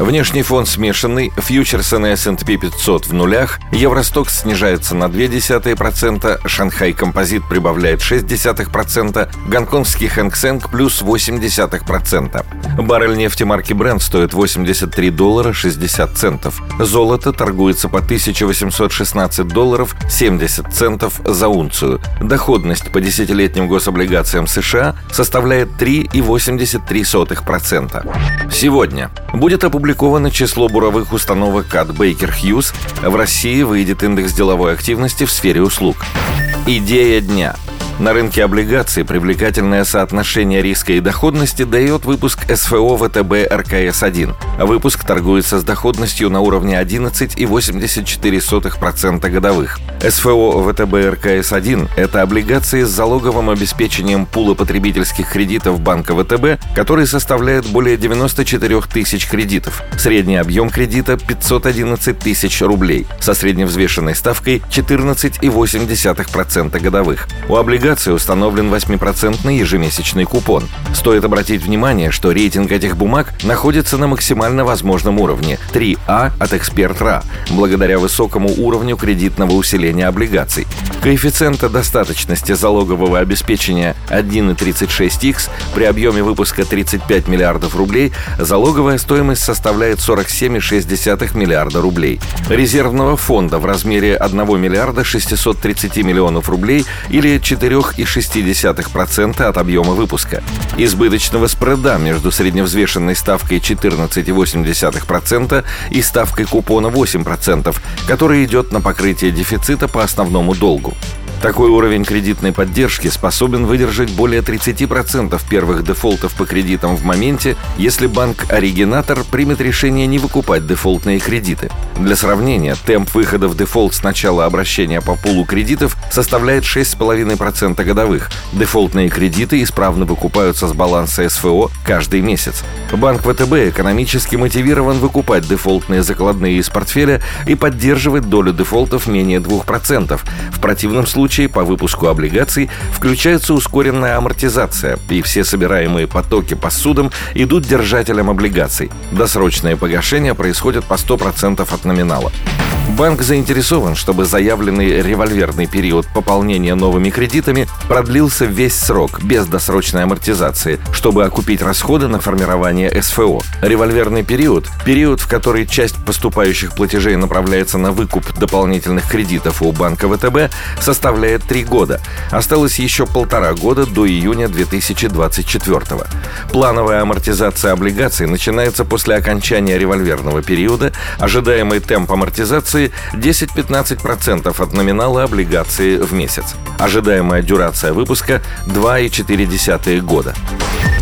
Внешний фон смешанный, фьючерсы на S&P 500 в нулях, Евростокс снижается на 0,2%, Шанхай Композит прибавляет 0,6%, гонконгский Хэнк Сэнк плюс 0,8%. Баррель нефти марки Brent стоит 83 доллара 60 центов. Золото торгуется по 1816 долларов 70 центов за унцию. Доходность по десятилетним гособлигациям США составляет 3,83%. Сегодня будет опубликовано число буровых установок от Baker Hughes. В России выйдет индекс деловой активности в сфере услуг. Идея дня – на рынке облигаций привлекательное соотношение риска и доходности дает выпуск СФО ВТБ РКС-1. Выпуск торгуется с доходностью на уровне 11,84% годовых. СФО ВТБ РКС-1 – это облигации с залоговым обеспечением пула потребительских кредитов банка ВТБ, который составляет более 94 тысяч кредитов. Средний объем кредита – 511 тысяч рублей, со средневзвешенной ставкой 14,8% годовых. У облигаций облигаций установлен 8% ежемесячный купон. Стоит обратить внимание, что рейтинг этих бумаг находится на максимально возможном уровне – 3А от эксперт РА, благодаря высокому уровню кредитного усиления облигаций. Коэффициента достаточности залогового обеспечения 1,36х при объеме выпуска 35 миллиардов рублей залоговая стоимость составляет 47,6 миллиарда рублей. Резервного фонда в размере 1 миллиарда 630 миллионов рублей или 4 3,6% от объема выпуска. Избыточного спреда между средневзвешенной ставкой 14,8% и ставкой купона 8%, который идет на покрытие дефицита по основному долгу. Такой уровень кредитной поддержки способен выдержать более 30% первых дефолтов по кредитам в моменте, если банк-оригинатор примет решение не выкупать дефолтные кредиты. Для сравнения, темп выхода в дефолт с начала обращения по пулу кредитов составляет 6,5% годовых. Дефолтные кредиты исправно выкупаются с баланса СФО каждый месяц. Банк ВТБ экономически мотивирован выкупать дефолтные закладные из портфеля и поддерживать долю дефолтов менее 2%. В противном случае случае по выпуску облигаций включается ускоренная амортизация, и все собираемые потоки по судам идут держателям облигаций. Досрочное погашение происходит по 100% от номинала. Банк заинтересован, чтобы заявленный револьверный период пополнения новыми кредитами продлился весь срок, без досрочной амортизации, чтобы окупить расходы на формирование СФО. Револьверный период – период, в который часть поступающих платежей направляется на выкуп дополнительных кредитов у банка ВТБ, составляет три года. Осталось еще полтора года до июня 2024 Плановая амортизация облигаций начинается после окончания револьверного периода. Ожидаемый темп амортизации облигации 10-15% от номинала облигации в месяц. Ожидаемая дюрация выпуска 2,4 года.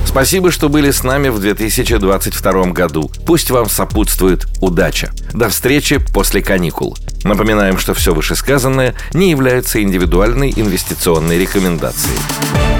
Спасибо, что были с нами в 2022 году. Пусть вам сопутствует удача. До встречи после каникул. Напоминаем, что все вышесказанное не является индивидуальной инвестиционной рекомендацией.